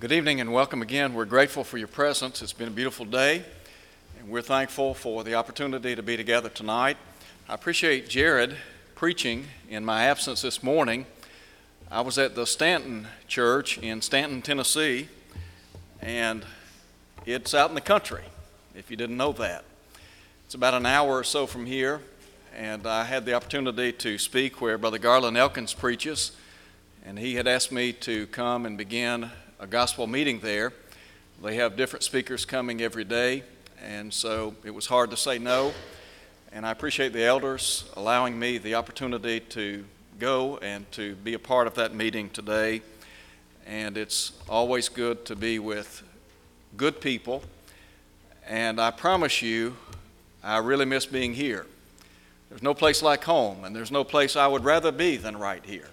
Good evening and welcome again. We're grateful for your presence. It's been a beautiful day, and we're thankful for the opportunity to be together tonight. I appreciate Jared preaching in my absence this morning. I was at the Stanton Church in Stanton, Tennessee, and it's out in the country, if you didn't know that. It's about an hour or so from here, and I had the opportunity to speak where Brother Garland Elkins preaches, and he had asked me to come and begin a gospel meeting there. They have different speakers coming every day, and so it was hard to say no. And I appreciate the elders allowing me the opportunity to go and to be a part of that meeting today. And it's always good to be with good people. And I promise you, I really miss being here. There's no place like home, and there's no place I would rather be than right here.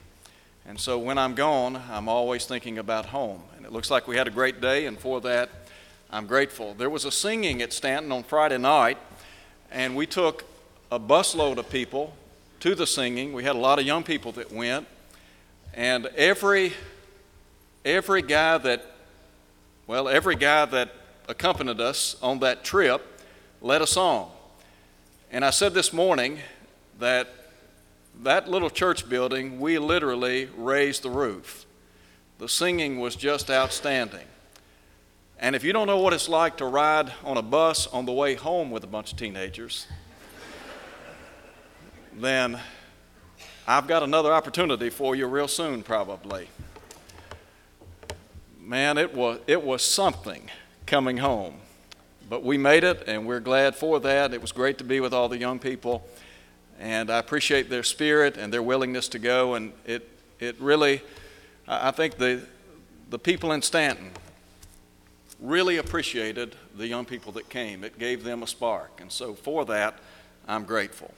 And so when I'm gone, I'm always thinking about home. It looks like we had a great day, and for that, I'm grateful. There was a singing at Stanton on Friday night, and we took a busload of people to the singing. We had a lot of young people that went, and every every guy that well, every guy that accompanied us on that trip led a song. And I said this morning that that little church building, we literally raised the roof. The singing was just outstanding. And if you don't know what it's like to ride on a bus on the way home with a bunch of teenagers, then I've got another opportunity for you real soon, probably. Man, it was, it was something coming home. But we made it, and we're glad for that. It was great to be with all the young people and I appreciate their spirit and their willingness to go. And it, it really, I think the, the people in Stanton really appreciated the young people that came. It gave them a spark. And so for that, I'm grateful.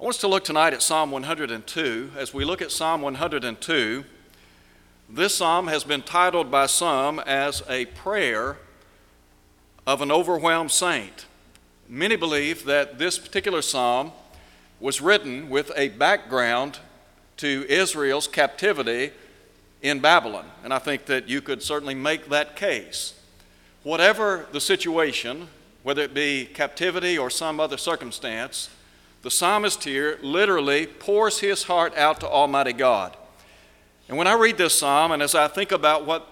I want us to look tonight at Psalm 102. As we look at Psalm 102, this psalm has been titled by some as a prayer of an overwhelmed saint. Many believe that this particular psalm was written with a background to Israel's captivity in Babylon. And I think that you could certainly make that case. Whatever the situation, whether it be captivity or some other circumstance, the psalmist here literally pours his heart out to Almighty God. And when I read this psalm, and as I think about what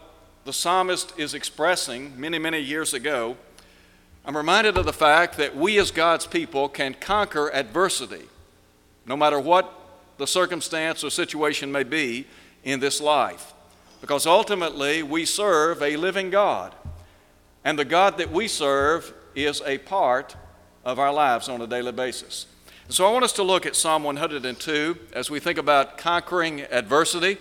the psalmist is expressing many, many years ago, I'm reminded of the fact that we as God's people can conquer adversity no matter what the circumstance or situation may be in this life. Because ultimately, we serve a living God. And the God that we serve is a part of our lives on a daily basis. so I want us to look at Psalm 102 as we think about conquering adversity.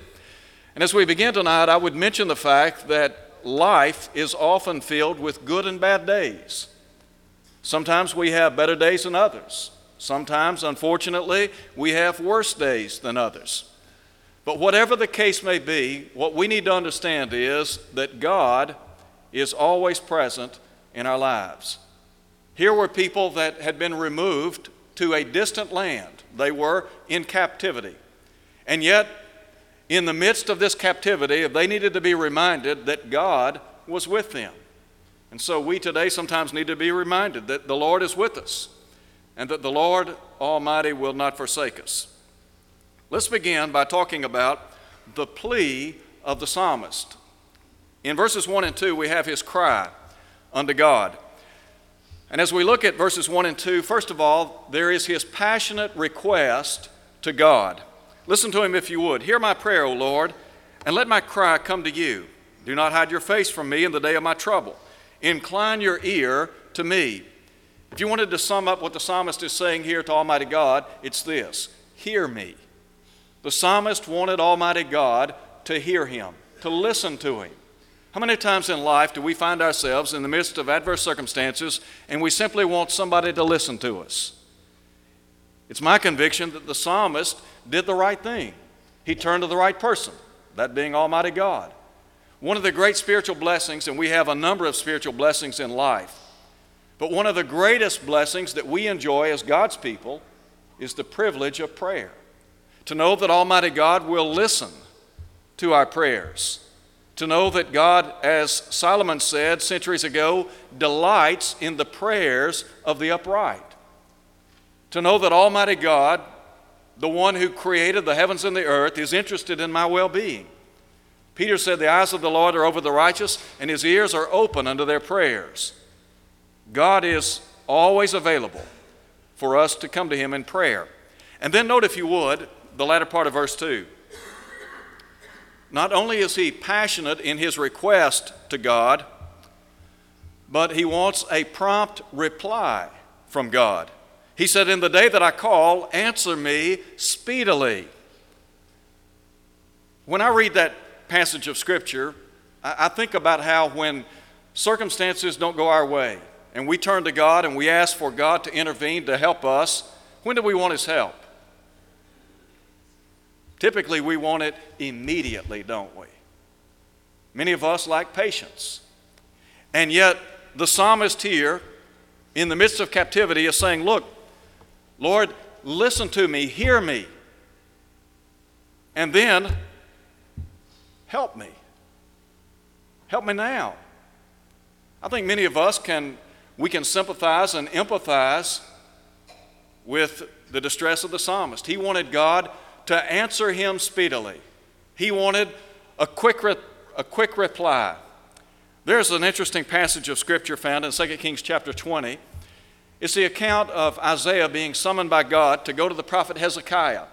And as we begin tonight, I would mention the fact that life is often filled with good and bad days. Sometimes we have better days than others. Sometimes, unfortunately, we have worse days than others. But whatever the case may be, what we need to understand is that God is always present in our lives. Here were people that had been removed to a distant land, they were in captivity. And yet, in the midst of this captivity, they needed to be reminded that God was with them. And so we today sometimes need to be reminded that the Lord is with us and that the Lord Almighty will not forsake us. Let's begin by talking about the plea of the psalmist. In verses 1 and 2, we have his cry unto God. And as we look at verses 1 and 2, first of all, there is his passionate request to God. Listen to him if you would. Hear my prayer, O Lord, and let my cry come to you. Do not hide your face from me in the day of my trouble. Incline your ear to me. If you wanted to sum up what the psalmist is saying here to Almighty God, it's this Hear me. The psalmist wanted Almighty God to hear him, to listen to him. How many times in life do we find ourselves in the midst of adverse circumstances and we simply want somebody to listen to us? It's my conviction that the psalmist did the right thing. He turned to the right person, that being Almighty God. One of the great spiritual blessings, and we have a number of spiritual blessings in life, but one of the greatest blessings that we enjoy as God's people is the privilege of prayer. To know that Almighty God will listen to our prayers, To know that God, as Solomon said centuries ago, delights in the prayers of the upright. To know that Almighty God, the one who created the heavens and the earth, is interested in my well being. Peter said, The eyes of the Lord are over the righteous, and his ears are open unto their prayers. God is always available for us to come to him in prayer. And then note, if you would, the latter part of verse 2. Not only is he passionate in his request to God, but he wants a prompt reply from God. He said, In the day that I call, answer me speedily. When I read that passage of Scripture, I, think about how when circumstances don't go our way and we turn to God and we ask for God to intervene to help us, when do we want His help? Typically, we want it immediately, don't we? Many of us lack patience. And yet, the psalmist here, in the midst of captivity, is saying, Look, Lord, listen to me, hear me, and then Help me. Help me now. I think many of us can we can sympathize and empathize with the distress of the psalmist. He wanted God to answer him speedily. He wanted a quick, re- a quick reply. There's an interesting passage of scripture found in 2 Kings chapter 20. It's the account of Isaiah being summoned by God to go to the prophet Hezekiah.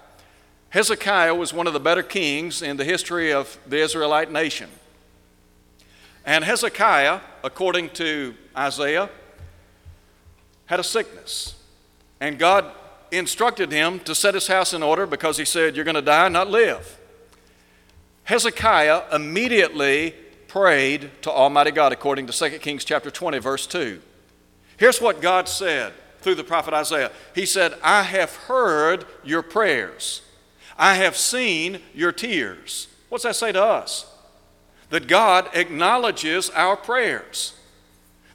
Hezekiah was one of the better kings in the history of the Israelite nation. And Hezekiah, according to Isaiah, had a sickness. And God instructed him to set his house in order because he said, You're going to die, not live. Hezekiah immediately prayed to Almighty God according to 2 Kings chapter 20 verse 2. Here's what God said through the prophet Isaiah. He said, "I have heard your prayers I have seen your tears. What's that say to us? That God acknowledges our prayers,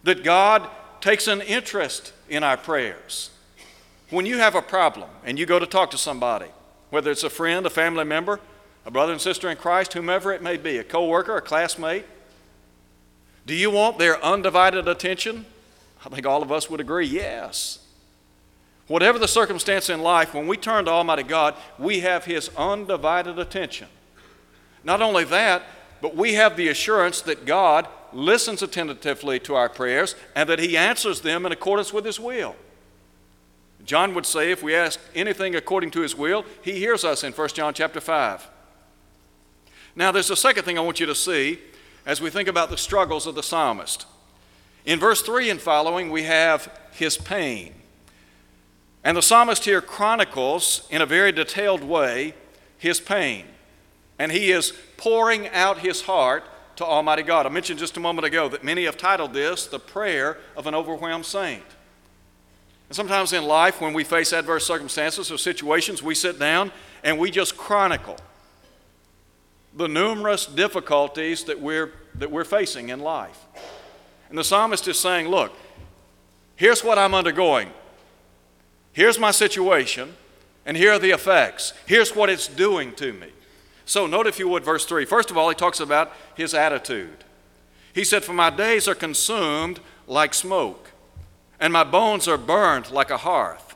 that God takes an interest in our prayers. When you have a problem and you go to talk to somebody, whether it's a friend, a family member, a brother and sister in Christ, whomever it may be, a coworker, a classmate, do you want their undivided attention? I think all of us would agree, yes. Whatever the circumstance in life, when we turn to Almighty God, we have His undivided attention. Not only that, but we have the assurance that God listens attentively to our prayers and that He answers them in accordance with His will. John would say if we ask anything according to His will, He hears us in 1 John chapter 5. Now, there's a second thing I want you to see as we think about the struggles of the psalmist. In verse 3 and following, we have his pain. And the psalmist here chronicles in a very detailed way his pain. And he is pouring out his heart to Almighty God. I mentioned just a moment ago that many have titled this The Prayer of an Overwhelmed Saint. And sometimes in life, when we face adverse circumstances or situations, we sit down and we just chronicle the numerous difficulties that we're, that we're facing in life. And the psalmist is saying, Look, here's what I'm undergoing. Here's my situation, and here are the effects. Here's what it's doing to me. So, note if you would, verse 3. First of all, he talks about his attitude. He said, For my days are consumed like smoke, and my bones are burned like a hearth.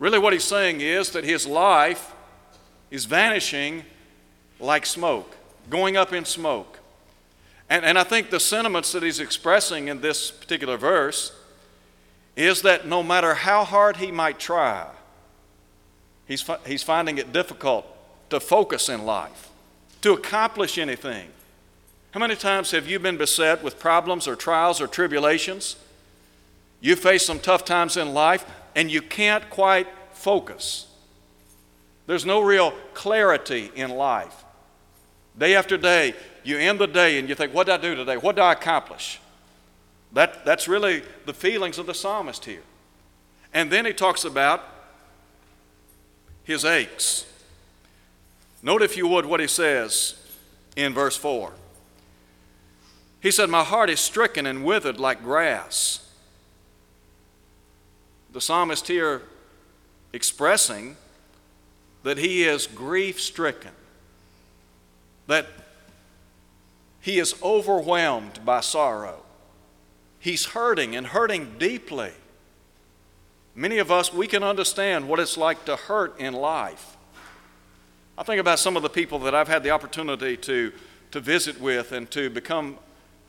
Really, what he's saying is that his life is vanishing like smoke, going up in smoke. And, and I think the sentiments that he's expressing in this particular verse is that no matter how hard he might try, he's, he's finding it difficult to focus in life, to accomplish anything. How many times have you been beset with problems or trials or tribulations? You face some tough times in life and you can't quite focus. There's no real clarity in life. Day after day, you end the day and you think, What did I do today? What did I accomplish? That, that's really the feelings of the psalmist here. And then he talks about his aches. Note, if you would, what he says in verse 4. He said, My heart is stricken and withered like grass. The psalmist here expressing that he is grief stricken, that He is overwhelmed by sorrow. He's hurting and hurting deeply. Many of us, we can understand what it's like to hurt in life. I think about some of the people that I've had the opportunity to, to visit with and to become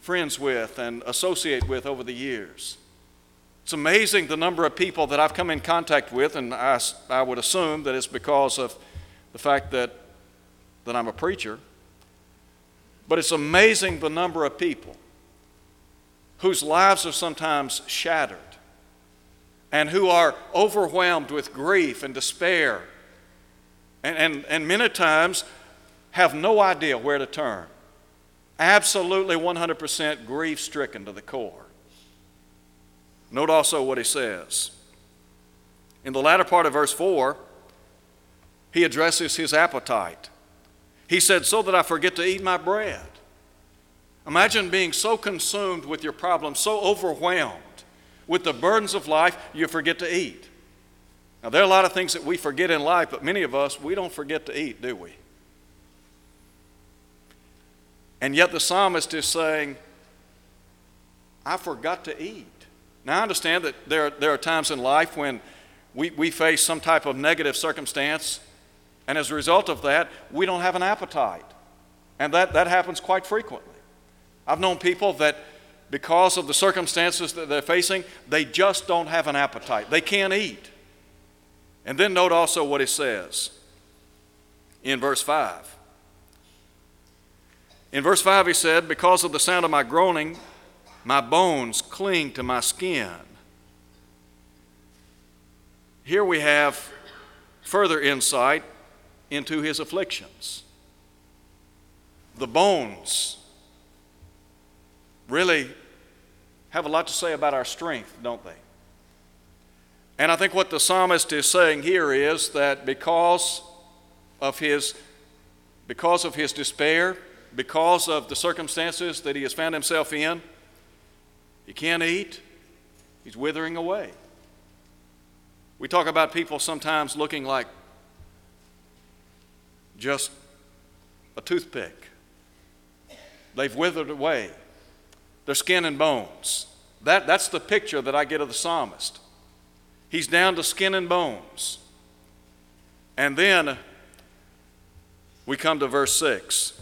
friends with and associate with over the years. It's amazing the number of people that I've come in contact with, and I, I would assume that it's because of the fact that, that I'm a preacher. But it's amazing the number of people whose lives are sometimes shattered and who are overwhelmed with grief and despair and, and, and many times have no idea where to turn. Absolutely 100% grief stricken to the core. Note also what he says. In the latter part of verse 4, he addresses his appetite. He said, So that I forget to eat my bread. Imagine being so consumed with your problems, so overwhelmed with the burdens of life, you forget to eat. Now, there are a lot of things that we forget in life, but many of us, we don't forget to eat, do we? And yet the psalmist is saying, I forgot to eat. Now, I understand that there, there are times in life when we, we face some type of negative circumstance, and as a result of that, we don't have an appetite. And that, that happens quite frequently. I've known people that, because of the circumstances that they're facing, they just don't have an appetite. They can't eat. And then note also what he says in verse 5. In verse 5, he said, Because of the sound of my groaning, my bones cling to my skin. Here we have further insight into his afflictions. The bones really have a lot to say about our strength, don't they? And I think what the psalmist is saying here is that because of his, because of his despair, because of the circumstances that he has found himself in, he can't eat, he's withering away. We talk about people sometimes looking like just a toothpick. They've withered away, their skin and bones. That, that's the picture that I get of the psalmist. He's down to skin and bones. And then we come to verse 6.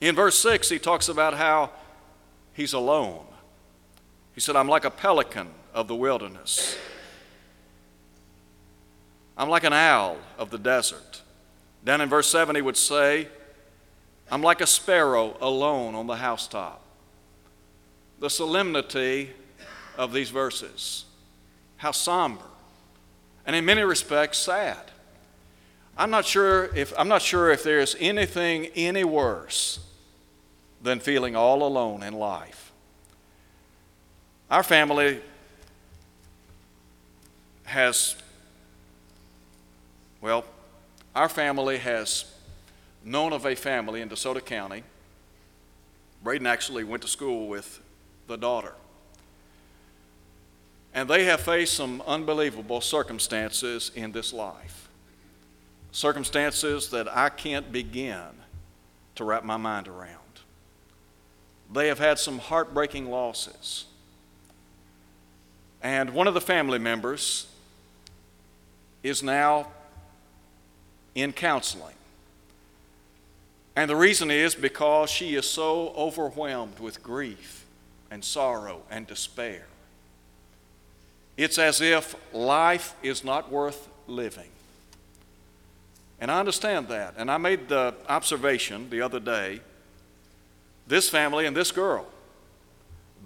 In verse 6, he talks about how he's alone. He said, I'm like a pelican of the wilderness. I'm like an owl of the desert. Down in verse 7, he would say, I'm like a sparrow alone on the housetop. The solemnity of these verses. How somber. And in many respects, sad. I'm not sure if, I'm not sure if there's anything any worse than feeling all alone in life. Our family has, well, our family has known of a family in DeSoto County. Braden actually went to school with the daughter. And they have faced some unbelievable circumstances in this life. Circumstances that I can't begin to wrap my mind around. They have had some heartbreaking losses. And one of the family members is now in counseling. And the reason is because she is so overwhelmed with grief and sorrow and despair. It's as if life is not worth living. And I understand that. And I made the observation the other day this family and this girl,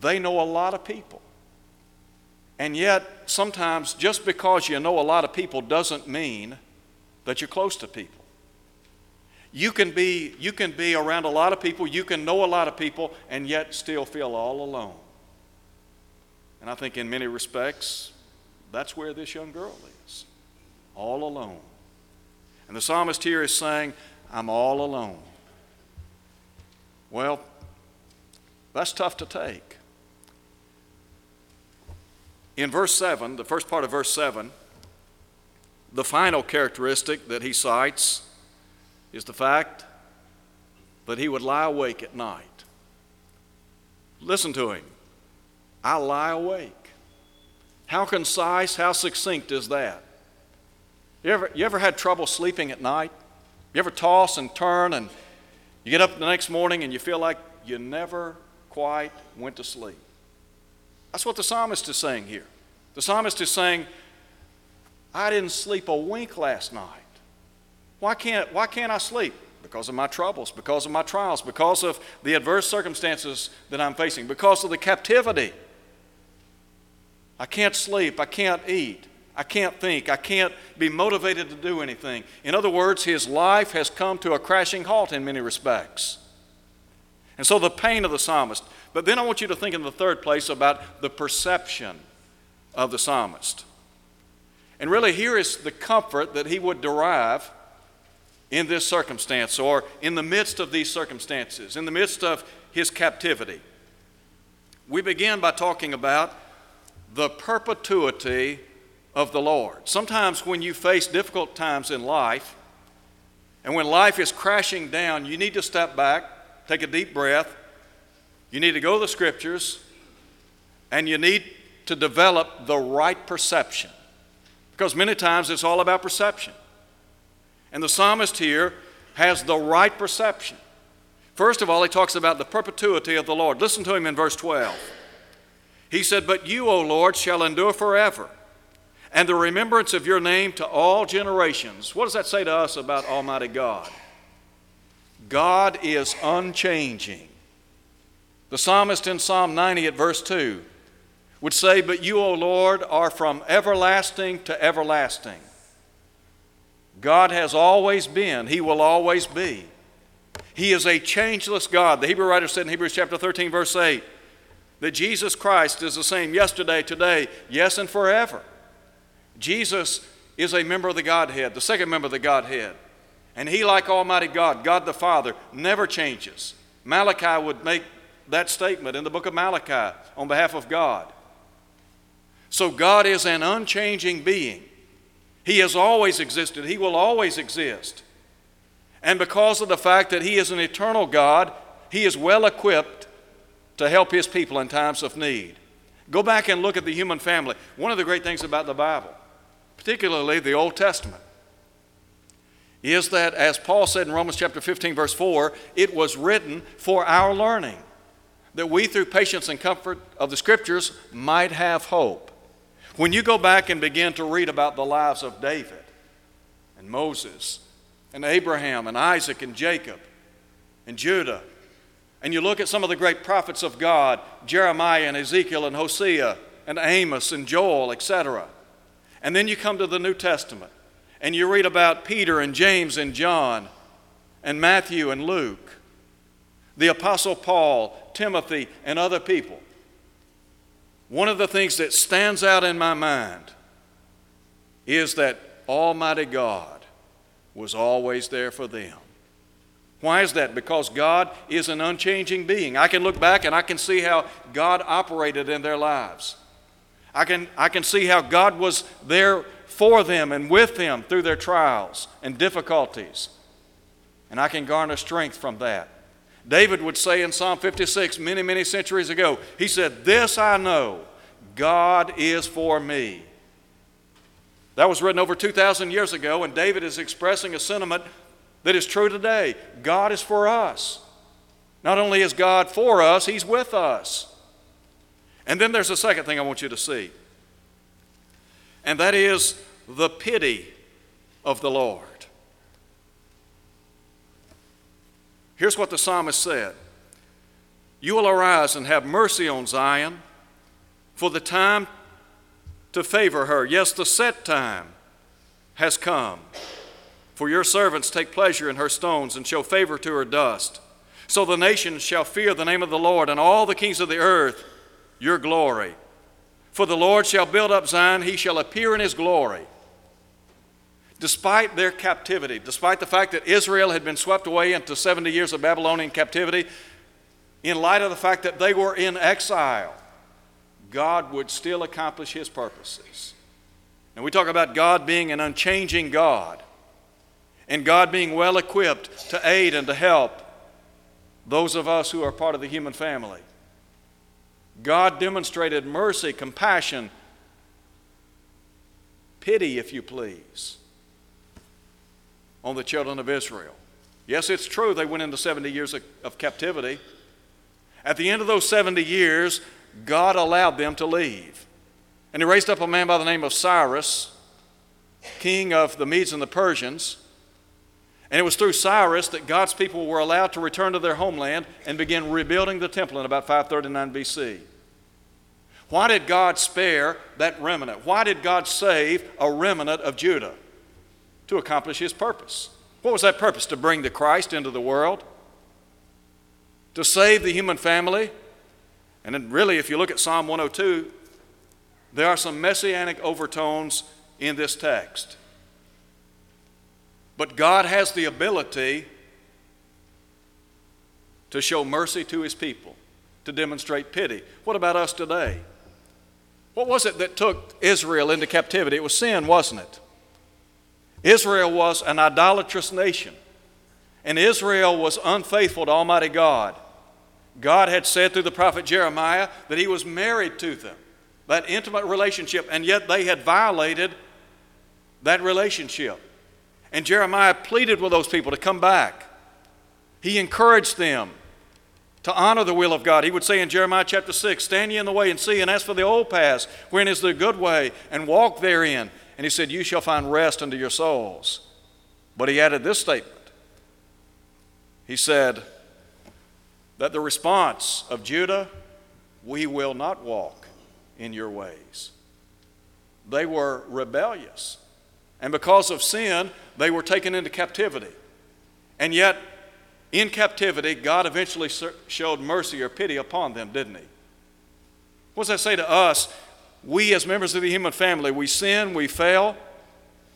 they know a lot of people. And yet, sometimes just because you know a lot of people doesn't mean that you're close to people. You can be, you can be around a lot of people, you can know a lot of people, and yet still feel all alone. And I think in many respects, that's where this young girl is all alone. And the psalmist here is saying, I'm all alone. Well, that's tough to take. In verse 7, the first part of verse 7, the final characteristic that he cites is the fact that he would lie awake at night. Listen to him. I lie awake. How concise, how succinct is that? You ever, you ever had trouble sleeping at night? You ever toss and turn and you get up the next morning and you feel like you never quite went to sleep? That's what the psalmist is saying here. The psalmist is saying, I didn't sleep a wink last night. Why can't, why can't I sleep? Because of my troubles, because of my trials, because of the adverse circumstances that I'm facing, because of the captivity. I can't sleep. I can't eat. I can't think. I can't be motivated to do anything. In other words, his life has come to a crashing halt in many respects. And so the pain of the psalmist. But then I want you to think in the third place about the perception of the psalmist. And really, here is the comfort that he would derive in this circumstance or in the midst of these circumstances, in the midst of his captivity. We begin by talking about the perpetuity of the Lord. Sometimes when you face difficult times in life, and when life is crashing down, you need to step back, take a deep breath. You need to go to the scriptures, and you need to develop the right perception. Because many times it's all about perception. And the psalmist here has the right perception. First of all, he talks about the perpetuity of the Lord. Listen to him in verse 12. He said, But you, O Lord, shall endure forever, and the remembrance of your name to all generations. What does that say to us about Almighty God? God is unchanging. The psalmist in Psalm 90 at verse 2 would say, But you, O Lord, are from everlasting to everlasting. God has always been, He will always be. He is a changeless God. The Hebrew writer said in Hebrews chapter 13, verse 8, that Jesus Christ is the same yesterday, today, yes, and forever. Jesus is a member of the Godhead, the second member of the Godhead. And he, like Almighty God, God the Father, never changes. Malachi would make that statement in the book of Malachi on behalf of God. So God is an unchanging being. He has always existed, He will always exist. And because of the fact that He is an eternal God, He is well equipped to help his people in times of need. Go back and look at the human family. One of the great things about the Bible, particularly the Old Testament, is that, as Paul said in Romans chapter 15, verse 4, it was written for our learning, that we, through patience and comfort of the Scriptures, might have hope. When you go back and begin to read about the lives of David and Moses and Abraham and Isaac and Jacob and Judah and you look at some of the great prophets of God, Jeremiah and Ezekiel and Hosea and Amos and Joel, etc. And then you come to the New Testament and you read about Peter and James and John and Matthew and Luke, the Apostle Paul, Timothy, and other people. One of the things that stands out in my mind is that Almighty God was always there for them. Why is that? Because God is an unchanging being. I can look back and I can see how God operated in their lives. I can, I can see how God was there for them and with them through their trials and difficulties. And I can garner strength from that. David would say in Psalm 56 many, many centuries ago, he said, This I know, God is for me. That was written over 2,000 years ago, and David is expressing a sentiment that is true today. God is for us. Not only is God for us, He's with us. And then there's a second thing I want you to see, and that is the pity of the Lord. Here's what the psalmist said You will arise and have mercy on Zion, for the time to favor her, yes, the set time has come. For your servants take pleasure in her stones and show favor to her dust. So the nations shall fear the name of the Lord, and all the kings of the earth your glory. For the Lord shall build up Zion, he shall appear in his glory. Despite their captivity, despite the fact that Israel had been swept away into 70 years of Babylonian captivity, in light of the fact that they were in exile, God would still accomplish his purposes. And we talk about God being an unchanging God and God being well equipped to aid and to help those of us who are part of the human family. God demonstrated mercy, compassion, pity, if you please, on the children of Israel. Yes, it's true they went into 70 years of, of captivity. At the end of those 70 years, God allowed them to leave. And he raised up a man by the name of Cyrus, king of the Medes and the Persians. And it was through Cyrus that God's people were allowed to return to their homeland and begin rebuilding the temple in about 539 BC. Why did God spare that remnant? Why did God save a remnant of Judah? To accomplish his purpose. What was that purpose? To bring the Christ into the world? To save the human family? And then, really, if you look at Psalm 102, there are some messianic overtones in this text. But God has the ability to show mercy to his people, to demonstrate pity. What about us today? What was it that took Israel into captivity? It was sin, wasn't it? Israel was an idolatrous nation, and Israel was unfaithful to Almighty God. God had said through the prophet Jeremiah that he was married to them, that intimate relationship, and yet they had violated that relationship. And Jeremiah pleaded with those people to come back. He encouraged them to honor the will of God. He would say in Jeremiah chapter 6, Stand ye in the way and see, and ask for the old paths, wherein is the good way, and walk therein. And he said, You shall find rest unto your souls. But he added this statement He said, That the response of Judah, we will not walk in your ways. They were rebellious. And because of sin, they were taken into captivity. And yet, in captivity, God eventually showed mercy or pity upon them, didn't He? What does that say to us? We, as members of the human family, we sin, we fail,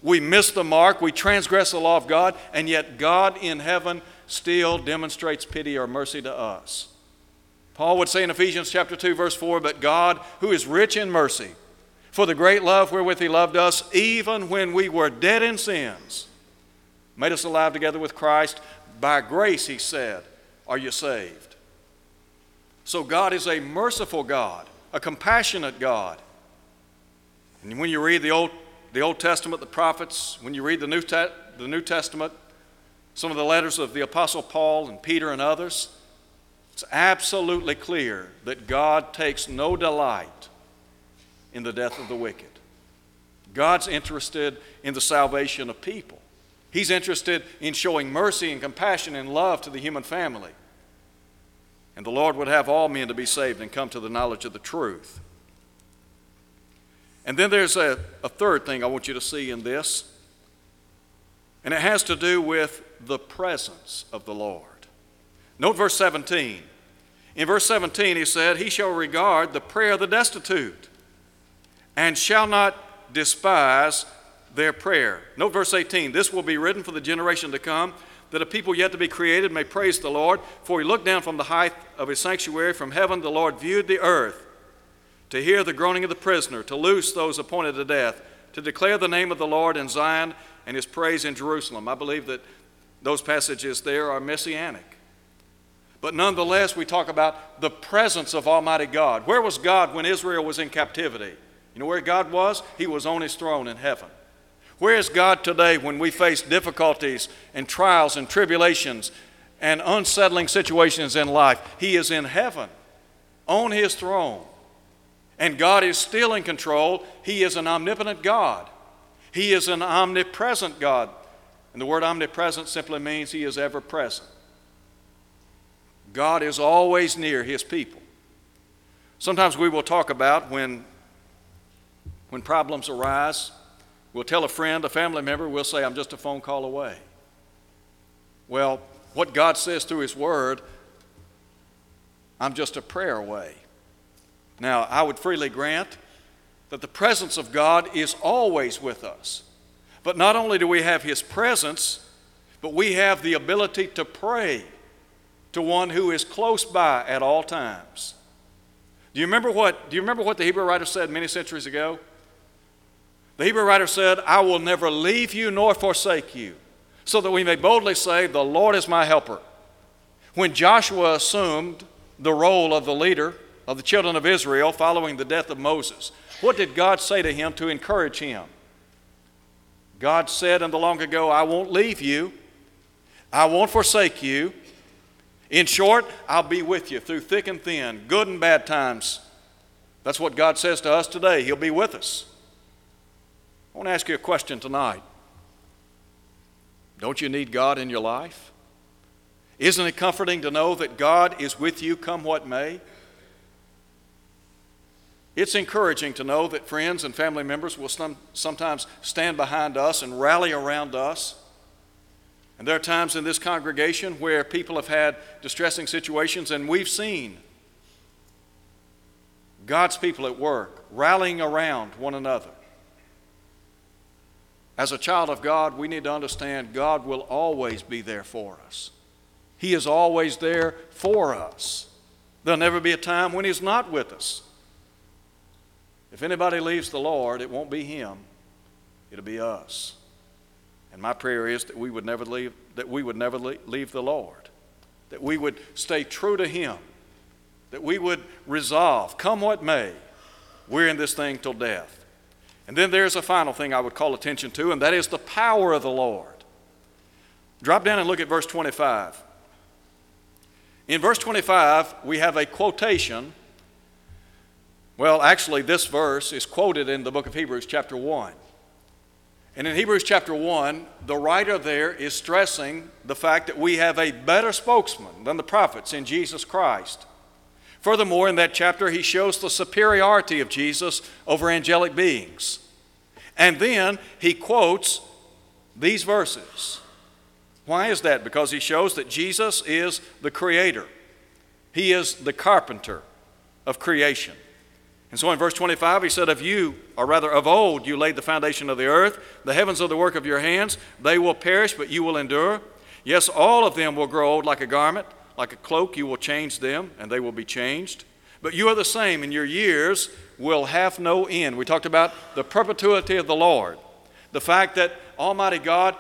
we miss the mark, we transgress the law of God, and yet God in heaven still demonstrates pity or mercy to us. Paul would say in Ephesians chapter 2 verse 4, "But God, who is rich in mercy, for the great love wherewith he loved us, even when we were dead in sins, made us alive together with Christ. By grace, he said, are you saved. So God is a merciful God, a compassionate God. And when you read the Old, the Old Testament, the prophets, when you read the New, Te- the New Testament, some of the letters of the Apostle Paul and Peter and others, it's absolutely clear that God takes no delight in the death of the wicked. God's interested in the salvation of people. He's interested in showing mercy and compassion and love to the human family. And the Lord would have all men to be saved and come to the knowledge of the truth. And then there's a, a third thing I want you to see in this, and it has to do with the presence of the Lord. Note verse 17. In verse 17, he said, He shall regard the prayer of the destitute and shall not despise their prayer. Note verse 18 this will be written for the generation to come, that a people yet to be created may praise the Lord. For he looked down from the height of his sanctuary, from heaven the Lord viewed the earth, to hear the groaning of the prisoner, to loose those appointed to death, to declare the name of the Lord in Zion and his praise in Jerusalem. I believe that those passages there are messianic. But nonetheless, we talk about the presence of Almighty God. Where was God when Israel was in captivity? You know where God was? He was on his throne in heaven. Where is God today when we face difficulties and trials and tribulations and unsettling situations in life? He is in heaven, on his throne. And God is still in control. He is an omnipotent God. He is an omnipresent God. And the word omnipresent simply means He is ever present. God is always near His people. Sometimes we will talk about when, when problems arise, We'll tell a friend, a family member, we'll say, I'm just a phone call away. Well, what God says through His Word, I'm just a prayer away. Now, I would freely grant that the presence of God is always with us. But not only do we have His presence, but we have the ability to pray to one who is close by at all times. Do you remember what, do you remember what the Hebrew writer said many centuries ago? The Hebrew writer said, I will never leave you nor forsake you, so that we may boldly say, The Lord is my helper. When Joshua assumed the role of the leader of the children of Israel following the death of Moses, what did God say to him to encourage him? God said in the long ago, I won't leave you, I won't forsake you. In short, I'll be with you through thick and thin, good and bad times. That's what God says to us today. He'll be with us. I want to ask you a question tonight. Don't you need God in your life? Isn't it comforting to know that God is with you come what may? It's encouraging to know that friends and family members will some, sometimes stand behind us and rally around us. And there are times in this congregation where people have had distressing situations, and we've seen God's people at work rallying around one another. As a child of God, we need to understand God will always be there for us. He is always there for us. There'll never be a time when He's not with us. If anybody leaves the Lord, it won't be him, it'll be us. And my prayer is that we would never leave, that we would never leave the Lord, that we would stay true to him, that we would resolve, come what may, we're in this thing till death. And then there's a final thing I would call attention to, and that is the power of the Lord. Drop down and look at verse 25. In verse 25, we have a quotation well, actually, this verse is quoted in the book of Hebrews, chapter 1. And in Hebrews chapter 1, the writer there is stressing the fact that we have a better spokesman than the prophets in Jesus Christ. Furthermore, in that chapter, he shows the superiority of Jesus over angelic beings. And then he quotes these verses. Why is that? Because he shows that Jesus is the creator, he is the carpenter of creation. And so in verse 25, he said, Of you, or rather of old, you laid the foundation of the earth. The heavens are the work of your hands. They will perish, but you will endure. Yes, all of them will grow old like a garment. Like a cloak, you will change them, and they will be changed. But you are the same, and your years will have no end. We talked about the perpetuity of the Lord, the fact that Almighty God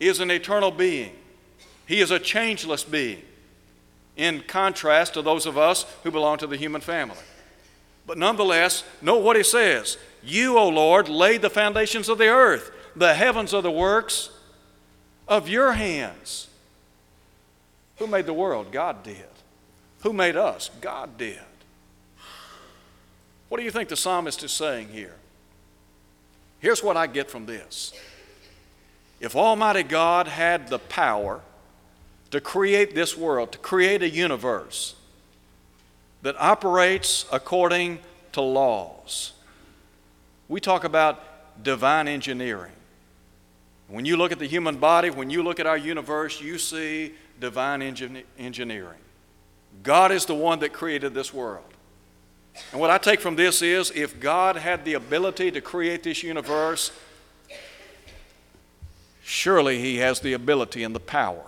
is an eternal being, He is a changeless being, in contrast to those of us who belong to the human family. But nonetheless, note what he says You, O Lord, laid the foundations of the earth, the heavens are the works of your hands. Who made the world? God did. Who made us? God did. What do you think the psalmist is saying here? Here's what I get from this. If Almighty God had the power to create this world, to create a universe, that operates according to laws. We talk about divine engineering. When you look at the human body, when you look at our universe, you see divine engineering. God is the one that created this world. And what I take from this is if God had the ability to create this universe, surely He has the ability and the power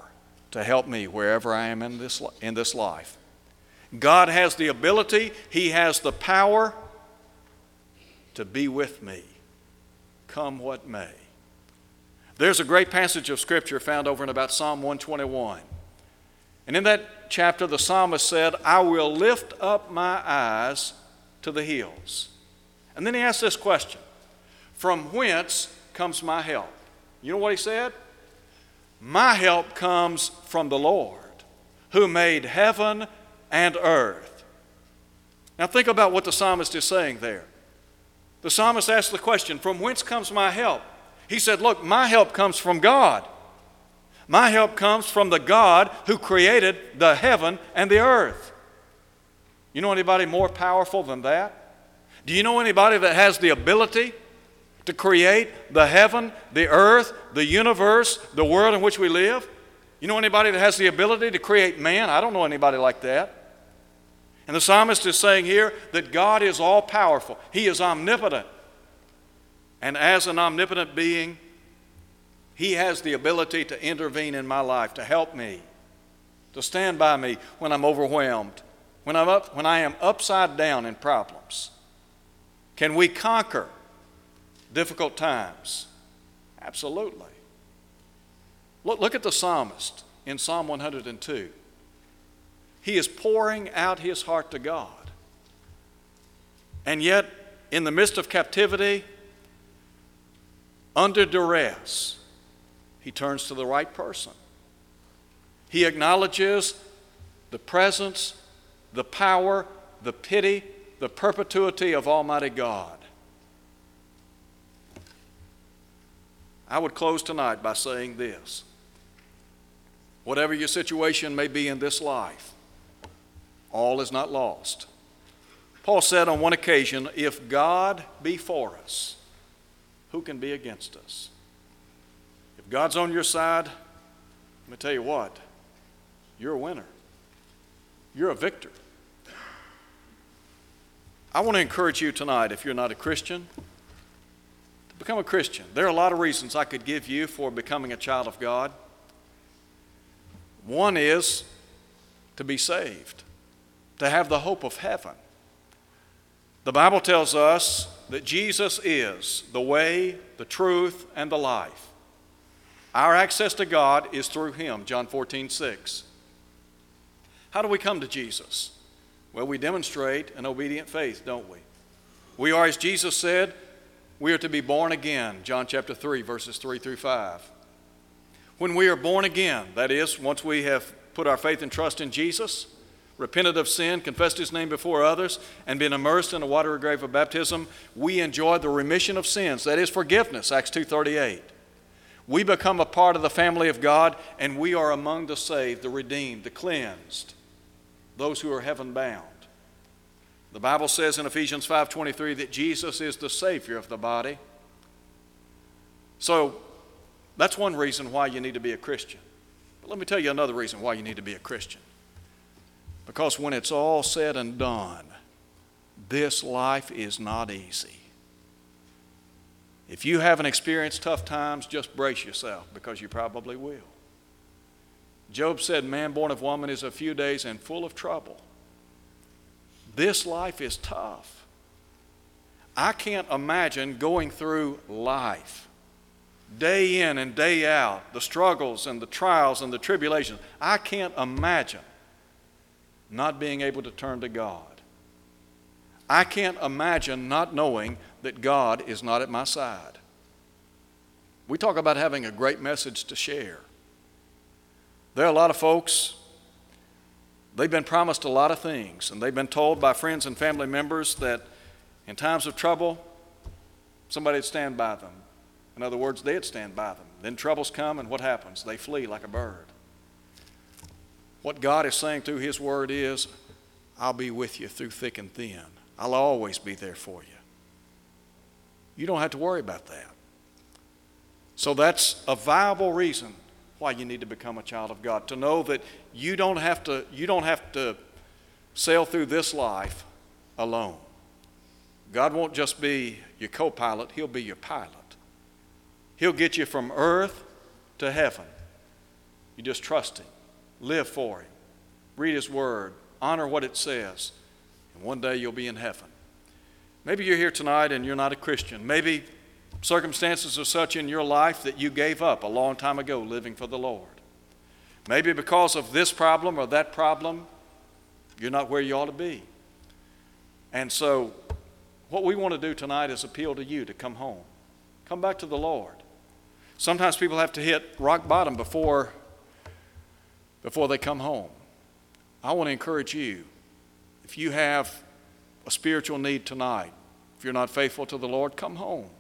to help me wherever I am in this, in this life. God has the ability, He has the power to be with me, come what may. There's a great passage of Scripture found over in about Psalm 121. And in that chapter, the psalmist said, I will lift up my eyes to the hills. And then he asked this question From whence comes my help? You know what he said? My help comes from the Lord, who made heaven and earth. Now, think about what the psalmist is saying there. The psalmist asked the question, From whence comes my help? He said, Look, my help comes from God. My help comes from the God who created the heaven and the earth. You know anybody more powerful than that? Do you know anybody that has the ability to create the heaven, the earth, the universe, the world in which we live? You know anybody that has the ability to create man? I don't know anybody like that. And the psalmist is saying here that God is all powerful, He is omnipotent. And as an omnipotent being, He has the ability to intervene in my life, to help me, to stand by me when I'm overwhelmed, when, I'm up, when I am upside down in problems. Can we conquer difficult times? Absolutely. Look, look at the psalmist in Psalm 102. He is pouring out his heart to God. And yet, in the midst of captivity, under duress, he turns to the right person. He acknowledges the presence, the power, the pity, the perpetuity of Almighty God. I would close tonight by saying this. Whatever your situation may be in this life, all is not lost. Paul said on one occasion, If God be for us, who can be against us? If God's on your side, let me tell you what, you're a winner. You're a victor. I want to encourage you tonight, if you're not a Christian, to become a Christian. There are a lot of reasons I could give you for becoming a child of God. One is to be saved, to have the hope of heaven. The Bible tells us that Jesus is the way, the truth, and the life. Our access to God is through Him, John 14, 6. How do we come to Jesus? Well, we demonstrate an obedient faith, don't we? We are, as Jesus said, we are to be born again, John chapter 3, verses 3 through 5. When we are born again, that is, once we have put our faith and trust in Jesus, repented of sin, confessed his name before others, and been immersed in the watery grave of baptism, we enjoy the remission of sins, that is forgiveness, Acts 2:38. We become a part of the family of God, and we are among the saved, the redeemed, the cleansed, those who are heaven bound. The Bible says in Ephesians 5:23 that Jesus is the savior of the body. So that's one reason why you need to be a Christian. But let me tell you another reason why you need to be a Christian. Because when it's all said and done, this life is not easy. If you haven't experienced tough times, just brace yourself because you probably will. Job said, Man born of woman is a few days and full of trouble. This life is tough. I can't imagine going through life day in and day out, the struggles and the trials and the tribulations. I can't imagine not being able to turn to God. I can't imagine not knowing that God is not at my side. We talk about having a great message to share. There are a lot of folks, they've been promised a lot of things, and they've been told by friends and family members that in times of trouble, somebody would stand by them. In other words, they'd stand by them. Then troubles come, and what happens? They flee like a bird. What God is saying through His Word is, I'll be with you through thick and thin. I'll always be there for you. You don't have to worry about that. So that's a viable reason why you need to become a child of God. To know that you don't have to, you don't have to sail through this life alone. God won't just be your co pilot, He'll be your pilot. He'll get you from earth to heaven. You just trust Him. Live for Him. Read His Word. Honor what it says. And one day you'll be in heaven. Maybe you're here tonight and you're not a Christian. Maybe circumstances are such in your life that you gave up a long time ago living for the Lord. Maybe because of this problem or that problem, you're not where you ought to be. And so, what we want to do tonight is appeal to you to come home. Come back to the Lord. Sometimes people have to hit rock bottom before before they come home. I want to encourage you if you have a spiritual need tonight, if you're not faithful to the Lord, come home.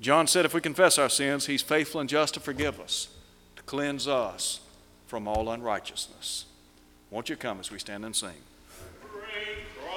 John said if we confess our sins, He's faithful and just to forgive us, to cleanse us from all unrighteousness. Won't you come as we stand and sing?